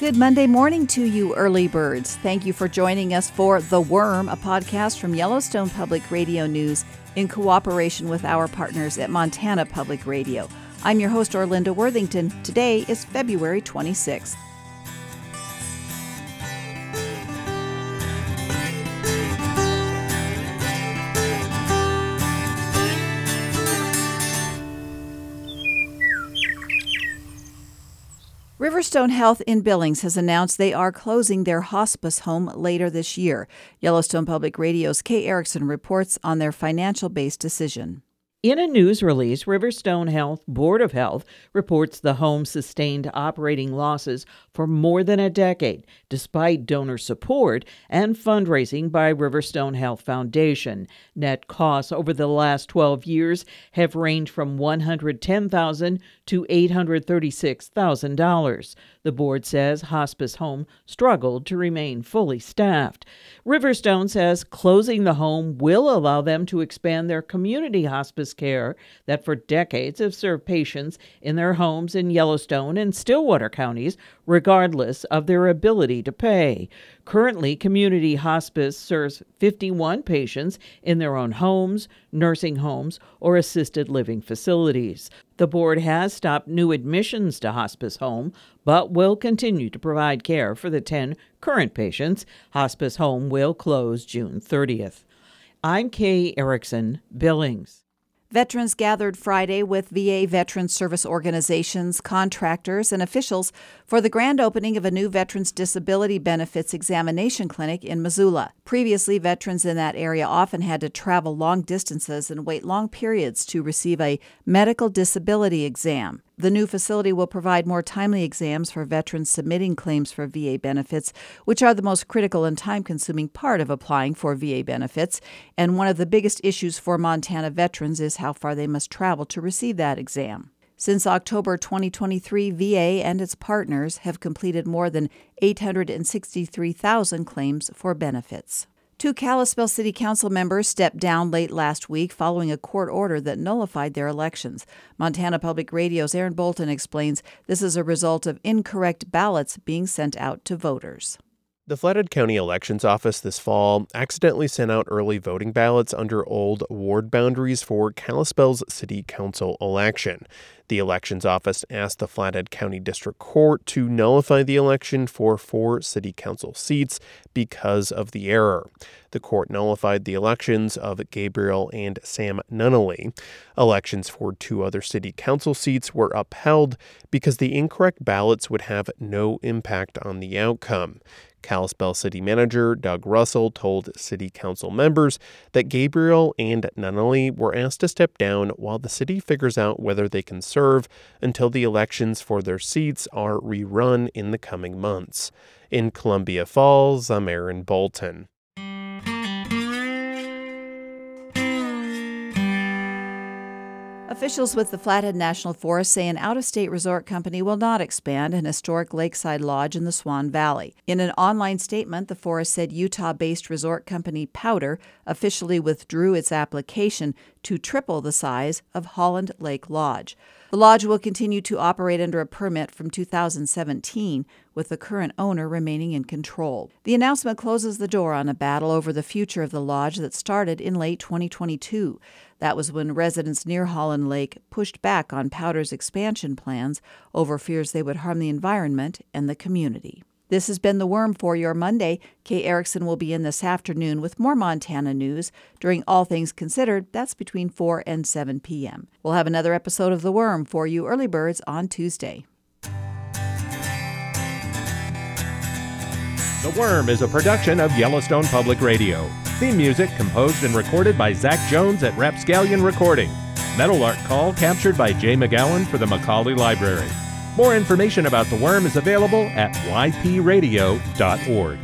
Good Monday morning to you, early birds. Thank you for joining us for The Worm, a podcast from Yellowstone Public Radio News in cooperation with our partners at Montana Public Radio. I'm your host, Orlinda Worthington. Today is February 26th. Riverstone Health in Billings has announced they are closing their hospice home later this year. Yellowstone Public Radio's Kay Erickson reports on their financial based decision. In a news release, Riverstone Health Board of Health reports the home sustained operating losses for more than a decade, despite donor support and fundraising by Riverstone Health Foundation. Net costs over the last 12 years have ranged from 110,000 to $836,000. The board says Hospice Home struggled to remain fully staffed. Riverstone says closing the home will allow them to expand their community hospice care that for decades have served patients in their homes in Yellowstone and Stillwater counties, regardless of their ability to pay. Currently, community hospice serves 51 patients in their own homes, nursing homes, or assisted living facilities. The board has stopped new admissions to hospice home, but will continue to provide care for the 10 current patients. Hospice home will close June 30th. I'm Kay Erickson, Billings. Veterans gathered Friday with VA Veteran Service organizations, contractors, and officials for the grand opening of a new Veterans Disability Benefits Examination Clinic in Missoula. Previously, veterans in that area often had to travel long distances and wait long periods to receive a medical disability exam. The new facility will provide more timely exams for veterans submitting claims for VA benefits, which are the most critical and time consuming part of applying for VA benefits. And one of the biggest issues for Montana veterans is how far they must travel to receive that exam. Since October 2023, VA and its partners have completed more than 863,000 claims for benefits. Two Kalispell City Council members stepped down late last week following a court order that nullified their elections. Montana Public Radio's Aaron Bolton explains this is a result of incorrect ballots being sent out to voters. The Flathead County Elections Office this fall accidentally sent out early voting ballots under old ward boundaries for Kalispell's City Council election. The Elections Office asked the Flathead County District Court to nullify the election for four City Council seats because of the error. The court nullified the elections of Gabriel and Sam Nunnally. Elections for two other City Council seats were upheld because the incorrect ballots would have no impact on the outcome. Kalispell City Manager Doug Russell told City Council members that Gabriel and Nunnally were asked to step down while the city figures out whether they can serve until the elections for their seats are rerun in the coming months. In Columbia Falls, I'm Aaron Bolton. Officials with the Flathead National Forest say an out of state resort company will not expand an historic lakeside lodge in the Swan Valley. In an online statement, the forest said Utah based resort company POWDR officially withdrew its application to triple the size of Holland Lake Lodge. The lodge will continue to operate under a permit from 2017, with the current owner remaining in control. The announcement closes the door on a battle over the future of the lodge that started in late 2022. That was when residents near Holland Lake pushed back on POWDR's expansion plans over fears they would harm the environment and the community. This has been The Worm for your Monday. Kay Erickson will be in this afternoon with more Montana news during All Things Considered. That's between 4 and 7 p.m. We'll have another episode of The Worm for you early birds on Tuesday. The Worm is a production of Yellowstone Public Radio. Theme music composed and recorded by Zach Jones at Rapscallion Recording. Meadowlark call captured by Jay McGowan for the Macaulay Library. More information about the worm is available at ypradio.org.